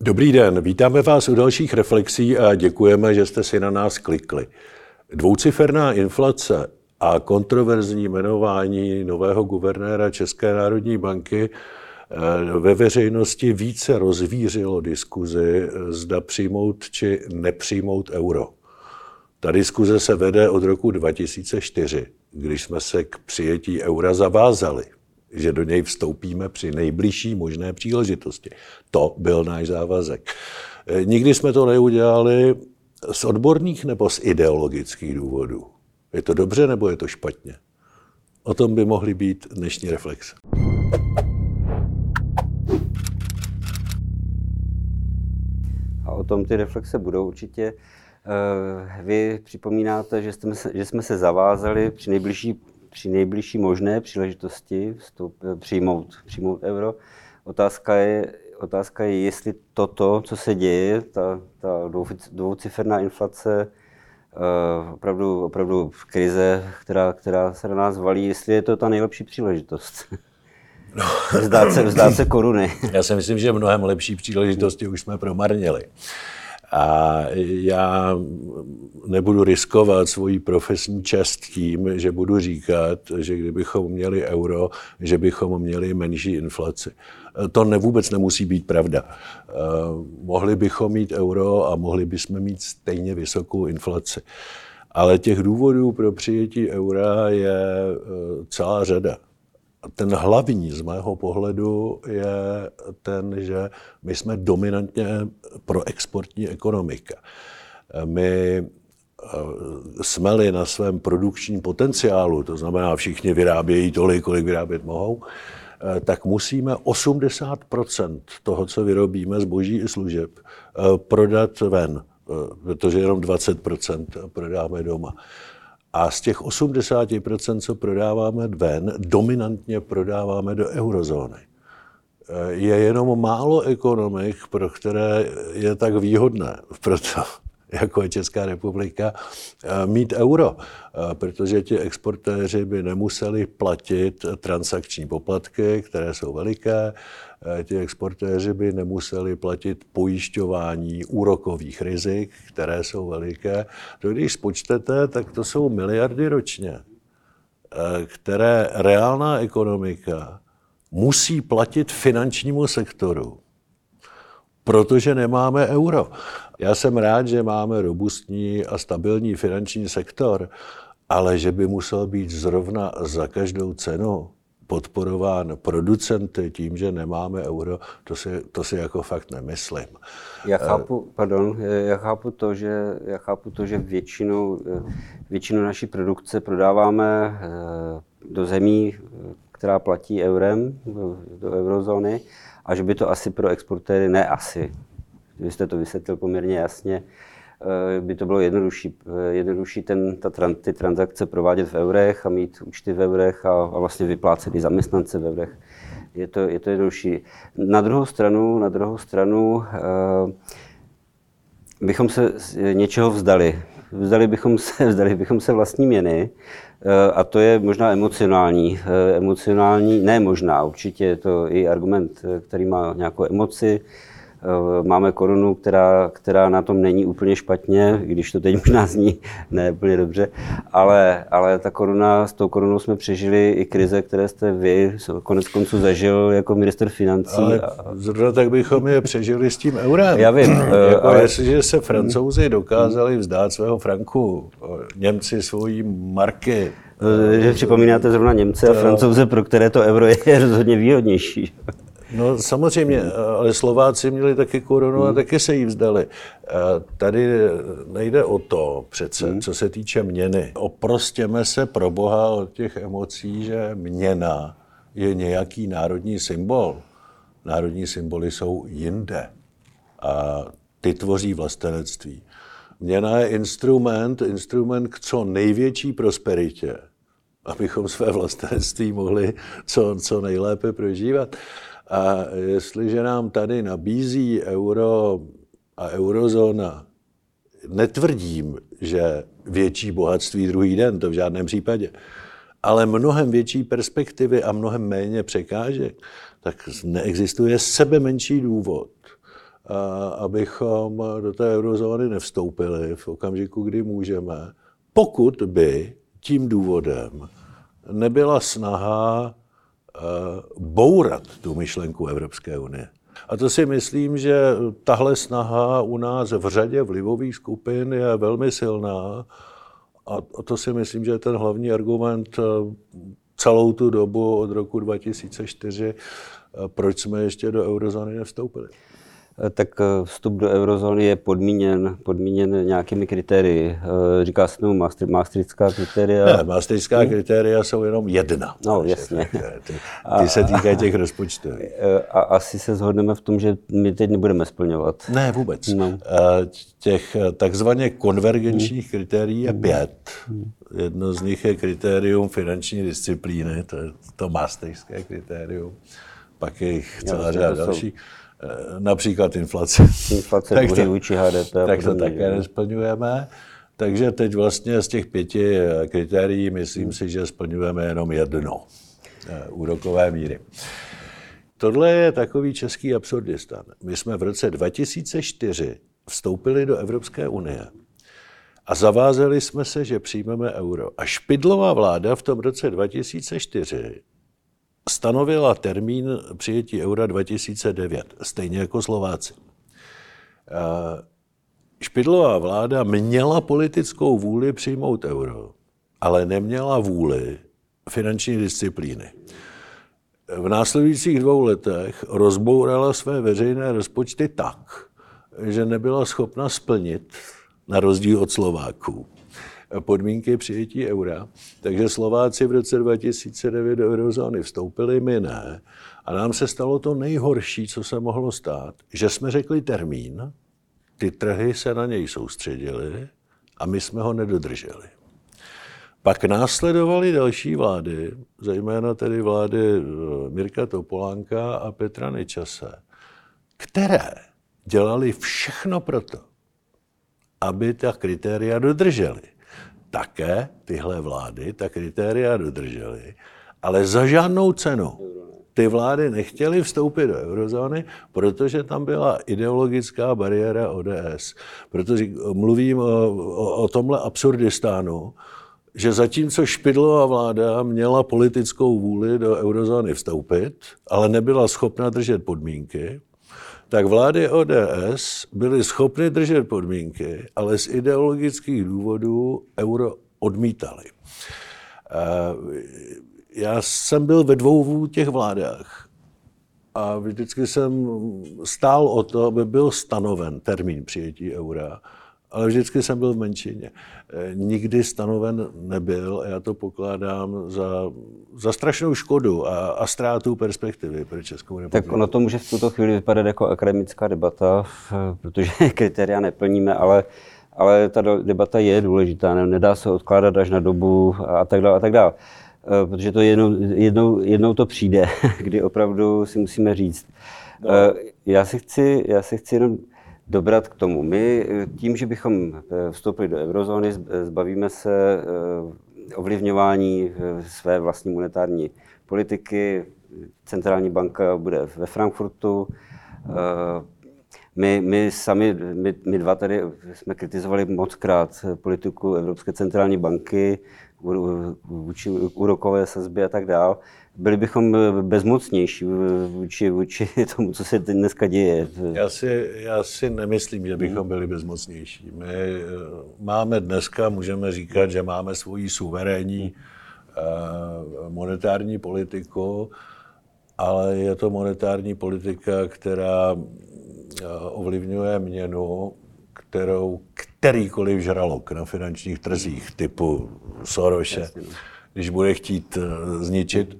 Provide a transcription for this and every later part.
Dobrý den, vítáme vás u dalších reflexí a děkujeme, že jste si na nás klikli. Dvouciferná inflace a kontroverzní jmenování nového guvernéra České národní banky eh, ve veřejnosti více rozvířilo diskuzi, zda přijmout či nepřijmout euro. Ta diskuze se vede od roku 2004, když jsme se k přijetí eura zavázali že do něj vstoupíme při nejbližší možné příležitosti. To byl náš závazek. E, nikdy jsme to neudělali z odborných nebo z ideologických důvodů. Je to dobře nebo je to špatně? O tom by mohly být dnešní reflexe. A o tom ty reflexe budou určitě. E, vy připomínáte, že jsme se, že jsme se zavázali při nejbližší při nejbližší možné příležitosti vstup, eh, přijmout, přijmout euro. Otázka je, otázka je, jestli toto, co se děje, ta, ta dvouciferná inflace, uh, opravdu, opravdu krize, která, která se na nás valí, jestli je to ta nejlepší příležitost. No. Vzdát, se, vzdát se koruny. Já si myslím, že mnohem lepší příležitosti už jsme promarnili. A já nebudu riskovat svoji profesní čest tím, že budu říkat, že kdybychom měli euro, že bychom měli menší inflaci. To ne, vůbec nemusí být pravda. Eh, mohli bychom mít euro a mohli bychom mít stejně vysokou inflaci. Ale těch důvodů pro přijetí eura je eh, celá řada ten hlavní z mého pohledu je ten, že my jsme dominantně proexportní ekonomika. My eh, jsme-li na svém produkčním potenciálu, to znamená všichni vyrábějí tolik, kolik vyrábět mohou, eh, tak musíme 80% toho, co vyrobíme, zboží i služeb, eh, prodat ven, protože jenom 20% prodáme doma. A z těch 80%, co prodáváme ven, dominantně prodáváme do eurozóny. Je jenom málo ekonomik, pro které je tak výhodné, proto jako je Česká republika, mít euro, protože ti exportéři by nemuseli platit transakční poplatky, které jsou veliké, Eh, ti exportéři by nemuseli platit pojišťování úrokových rizik, které jsou veliké. To když spočtete, tak to jsou miliardy ročně, eh, které reálná ekonomika musí platit finančnímu sektoru, protože nemáme euro. Já jsem rád, že máme robustní a stabilní finanční sektor, ale že by musel být zrovna za každou cenu podporován producenty tím, že nemáme euro, to si, to si jako fakt nemyslím. Já chápu, pardon, já chápu to, že, já chápu to, že většinu, většinu naší produkce prodáváme eh, do zemí, která platí eurem, do eurozóny, a že by to asi pro exportéry, ne asi, vy jste to vysvětlil poměrně jasně, Eh, by to bylo jednodušší, eh, jednodušší ten, ta, ty transakce provádět v eurech a mít účty v eurech a, a vlastně vyplácet i zaměstnance v eurech. Je to, je to jednodušší. Na druhou stranu, na druhou stranu uh, bychom se něčeho vzdali. Vzdali bychom se, vzdali bychom se vlastní měny, a to je možná emocionální. Emocionální, ne možná, určitě je to i argument, který má nějakou emoci. Eh, máme korunu, která, která na tom není úplně špatně, když to teď možná zní ne úplně dobře, ale, ale ta koruna, s tou korunou jsme přežili i krize, které jste vy konec konců zažil jako minister financí. Ale zrovna tak bychom je přežili s tím eurem. Já vím. jako ale... Jestliže se francouzi dokázali vzdát svého franku, Němci svojí marky, eh, že připomínáte zrovna Němce a Francouze, pro které to euro je rozhodně výhodnější. No samozřejmě, ale Slováci měli taky korunu a hmm. taky se jí vzdali. Tady nejde o to přece, hmm. co se týče měny. Oprostěme se pro boha od těch emocí, že měna je nějaký národní symbol. Národní symboly jsou jinde a ty tvoří vlastenectví. Měna je instrument, instrument k co největší prosperitě, abychom své vlastenectví mohli co, co nejlépe prožívat. A jestliže nám tady nabízí euro a eurozóna, netvrdím, že větší bohatství druhý den, to v žádném případě, ale mnohem větší perspektivy a mnohem méně překážek, tak neexistuje sebe menší důvod, abychom do té eurozóny nevstoupili v okamžiku, kdy můžeme, pokud by tím důvodem nebyla snaha bourat tu myšlenku Evropské unie. A to si myslím, že tahle snaha u nás v řadě vlivových skupin je velmi silná. A to si myslím, že je ten hlavní argument eh, celou tu dobu od roku 2004, eh, proč jsme ještě do eurozóny nevstoupili. Eh, tak eh, vstup do eurozóny je podmíněn, podmíněn nějakými kritérii. Eh, říká se tomu maastrichtská kritéria? Ne, maastrichtská hmm. kritéria jsou jenom jedna. No, jasně. Ty, ty se týkají těch rozpočtů. A asi se shodneme v tom, že my teď nebudeme splňovat. Ne, vůbec. No. Těch takzvaně konvergenčních hmm. kritérií je pět. Hmm. Jedno z nich je kritérium finanční disciplíny, to je to maastrichtské kritérium. Pak je jich celá řada dalších. Jsou například inflace. Inflace tak to, vůči HDP. Tak to také nesplňujeme. Takže teď vlastně z těch pěti eh, kritérií myslím si, že splňujeme jenom jedno. Eh, úrokové míry. Tohle je takový český absurdistan. My jsme v roce 2004 vstoupili do Evropské unie a zavázeli jsme se, že přijmeme euro. A Špidlová vláda v tom roce 2004 stanovila termín přijetí eura 2009, stejně jako Slováci. Špidlová vláda měla politickou vůli přijmout euro, ale neměla vůli finanční disciplíny. V následujících dvou letech rozbourala své veřejné rozpočty tak, že nebyla schopna splnit, na rozdíl od Slováků, podmínky přijetí eura. Takže Slováci v roce 2009 do eurozóny vstoupili, my ne. A nám se stalo to nejhorší, co se mohlo stát, že jsme řekli termín, ty trhy se na něj soustředily a my jsme ho nedodrželi. Pak následovaly další vlády, zejména tedy vlády eh, Mirka Topolánka a Petra Nečase, které dělali všechno proto, aby ta kritéria dodržely také tyhle vlády ta kritéria dodržely, ale za žádnou cenu ty vlády nechtěly vstoupit do eurozóny, protože tam byla ideologická bariéra ODS. Protože mluvím o, o, o tomhle absurdistánu, že zatímco Špidlová vláda měla politickou vůli do eurozóny vstoupit, ale nebyla schopna držet podmínky, tak vlády ODS byly schopny držet podmínky, ale z ideologických důvodů euro odmítali. Já jsem byl ve dvou těch vládách a vždycky jsem stál o to, aby byl stanoven termín přijetí eura ale vždycky jsem byl v menšině. Eh, nikdy stanoven nebyl a já to pokládám za, za strašnou škodu a, a ztrátu perspektivy pro Českou republiku. Tak ono to může v tuto chvíli vypadat jako akademická debata, protože kritéria neplníme, ale ale ta debata je důležitá, nedá se odkládat až na dobu a tak dále a tak dále. Eh, protože to jednou, jednou, jednou to přijde, kdy opravdu si musíme říct. No. Eh, já si chci, já si chci jenom dobrat k tomu. My tím, že bychom eh, vstoupili do eurozóny, zbavíme se eh, ovlivňování eh, své vlastní monetární politiky. Centrální banka bude ve Frankfurtu. My, my sami, my, my dva tady jsme kritizovali moc krát politiku Evropské centrální banky, vůči úrokové sazby a tak dále byli bychom bezmocnější vůči, vůči tomu, co se dneska děje. Já si, já si nemyslím, že bychom byli bezmocnější. My eh, máme dneska, můžeme říkat, že máme svoji suverénní eh, monetární politiku, ale je to monetární politika, která eh, ovlivňuje měnu, kterou kterýkoliv žralok na finančních trzích typu Soroše, když bude chtít zničit,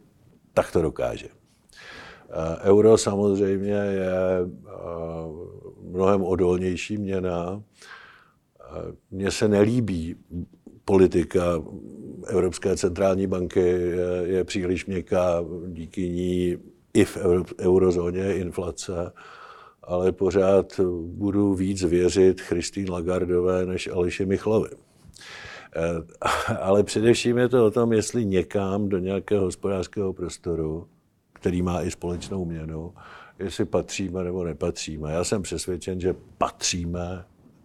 tak to dokáže. Eh, euro samozřejmě je eh, mnohem odolnější měna. Eh, mně se nelíbí politika Evropské centrální banky, je, je příliš měkká, díky ní i v eurozóně je inflace, ale pořád budu víc věřit Christine Lagardové než Aleši Michlovi. Eh, ale především je to o tom, jestli někam do nějakého hospodářského prostoru, který má i společnou měnu, jestli patříme nebo nepatříme. Já jsem přesvědčen, že patříme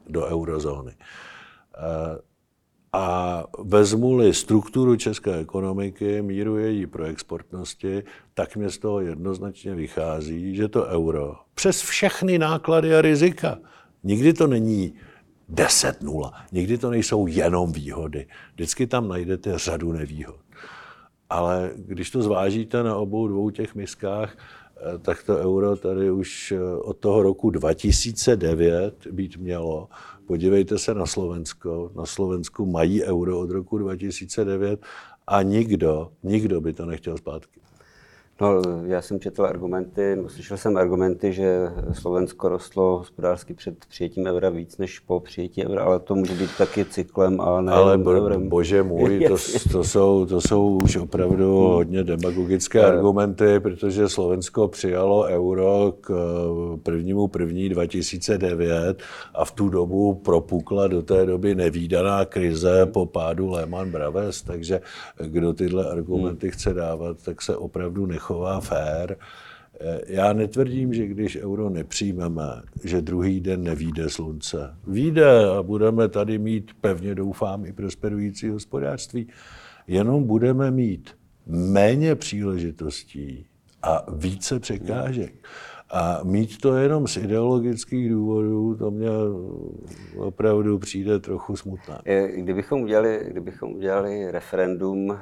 do eurozóny. Eh, a vezmu-li strukturu české ekonomiky, míru její proexportnosti, tak mě z toho jednoznačně vychází, že to euro přes všechny náklady a rizika, nikdy to není 10-0, nikdy to nejsou jenom výhody, vždycky tam najdete řadu nevýhod. Ale když to zvážíte na obou dvou těch miskách, eh, tak to euro tady už eh, od toho roku 2009 být mělo. Podívejte se na Slovensko. Na Slovensku mají euro od roku 2009 a nikdo, nikdo by to nechtěl zpátky. No, já jsem četl argumenty, no, slyšel jsem argumenty, že Slovensko rostlo hospodářsky před přijetím eura víc než po přijetí eura, ale to může být taky cyklem a ne Ale bo, eurem. bože můj, to, to, jsou, to jsou už opravdu hmm. hodně demagogické argumenty, protože Slovensko přijalo euro k eh, prvnímu první 2009 a v tu dobu propukla do té doby nevýdaná krize po pádu Lehman Brothers, takže kdo tyhle argumenty hmm. chce dávat, tak se opravdu nechá chová fér. Eh, já netvrdím, že když euro nepřijmeme, že druhý den nevíde slunce. Víde a budeme tady mít, pevně doufám, i prosperující hospodářství. Jenom budeme mít méně příležitostí a více překážek. A mít to jenom z ideologických důvodů, to mě opravdu přijde trochu smutné. Kdybychom udělali, kdybychom udělali referendum eh,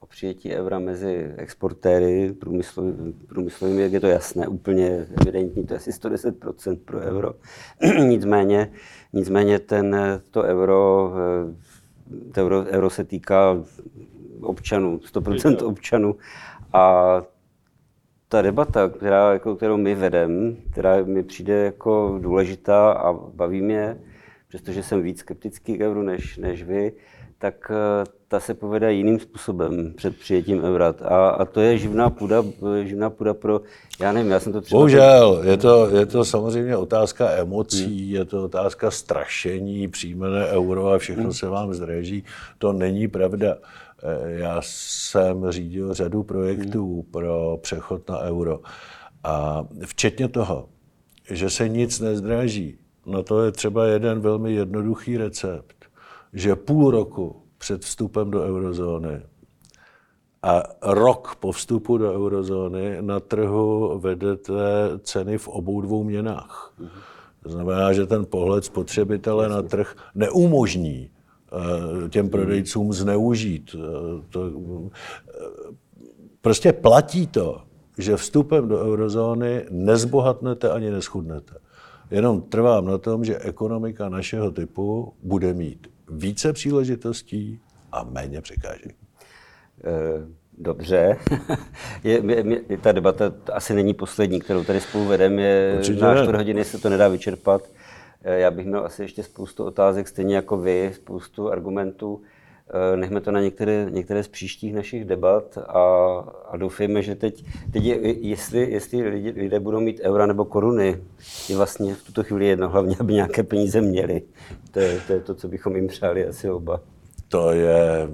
o přijetí eura mezi exportéry průmyslovými, průmyslovými, jak je to jasné, úplně evidentní, to je asi 110% pro euro. nicméně, nicméně ten, to euro, eh, to euro, euro se týká občanů, 100% občanů a ta debata, která, jako, kterou my vedeme, která mi přijde jako důležitá a baví mě, přestože jsem víc skeptický k euru než, než vy, tak eh, ta se povede jiným způsobem před přijetím eura. A, a to je živná půda, živná půda pro, já nevím, já jsem to třeba... Bohužel, je to, je to samozřejmě otázka emocí, hmm. je to otázka strašení, přijmené euro a všechno hmm. se vám zdraží. To není pravda. Eh, já jsem řídil řadu projektů hmm. pro přechod na euro. A včetně toho, že se nic nezdraží, no to je třeba jeden velmi jednoduchý recept, že půl roku před vstupem do eurozóny a rok po vstupu do eurozóny na trhu vedete ceny v obou dvou měnách. Hmm. To znamená, že ten pohled spotřebitele na trh neumožní těm prodejcům zneužít. Eh, to, eh, prostě platí to, že vstupem do eurozóny nezbohatnete ani neschudnete. Jenom trvám na tom, že ekonomika našeho typu bude mít více příležitostí a méně překážek. Dobře. je, je, ta debata asi není poslední, kterou tady spolu vedeme. Je na čtvrt hodiny se to nedá vyčerpat. Eh, já bych měl asi ještě spoustu otázek, stejně jako vy, spoustu argumentů. Eh, nechme to na některé, některé z příštích našich debat a, a doufejme, že teď, teď je, jestli, jestli lidi, lidé budou mít eura nebo koruny, je vlastně v tuto chvíli jedno, hlavně, aby nějaké peníze měli. To je, to je to, co bychom jim přáli asi oba. To je,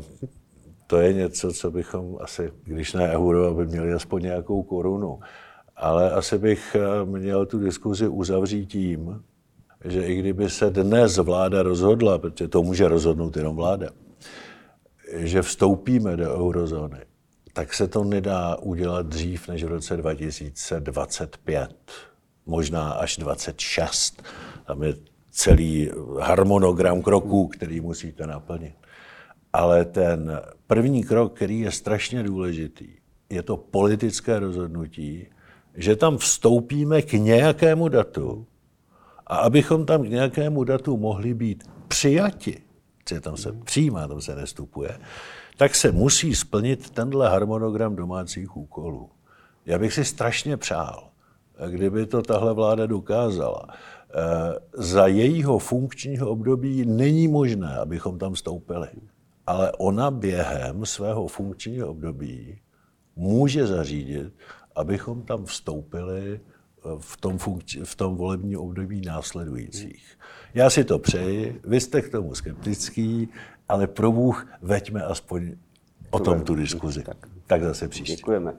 to je něco, co bychom asi, když ne euro, aby měli aspoň nějakou korunu. Ale asi bych eh, měl tu diskuzi uzavřít tím, že i kdyby se dnes vláda rozhodla, protože to může rozhodnout jenom vláda, že vstoupíme do eurozóny, tak se to nedá udělat dřív než v roce 2025, možná až 26. Tam je celý harmonogram kroků, který musíte naplnit. Ale ten první krok, který je strašně důležitý, je to politické rozhodnutí, že tam vstoupíme k nějakému datu, a abychom tam k nějakému datu mohli být přijati, tam se přijímá, tam se nestupuje, tak se musí splnit tenhle harmonogram domácích úkolů. Já bych si strašně přál, kdyby to tahle vláda dokázala. Eh, za jejího funkčního období není možné, abychom tam vstoupili. Ale ona během svého funkčního období může zařídit, abychom tam vstoupili v tom, funkci, v tom volebním období následujících. Já si to přeji, vy jste k tomu skeptický, ale pro Bůh veďme aspoň o tom tu diskuzi. Tak, tak zase příště. Děkujeme.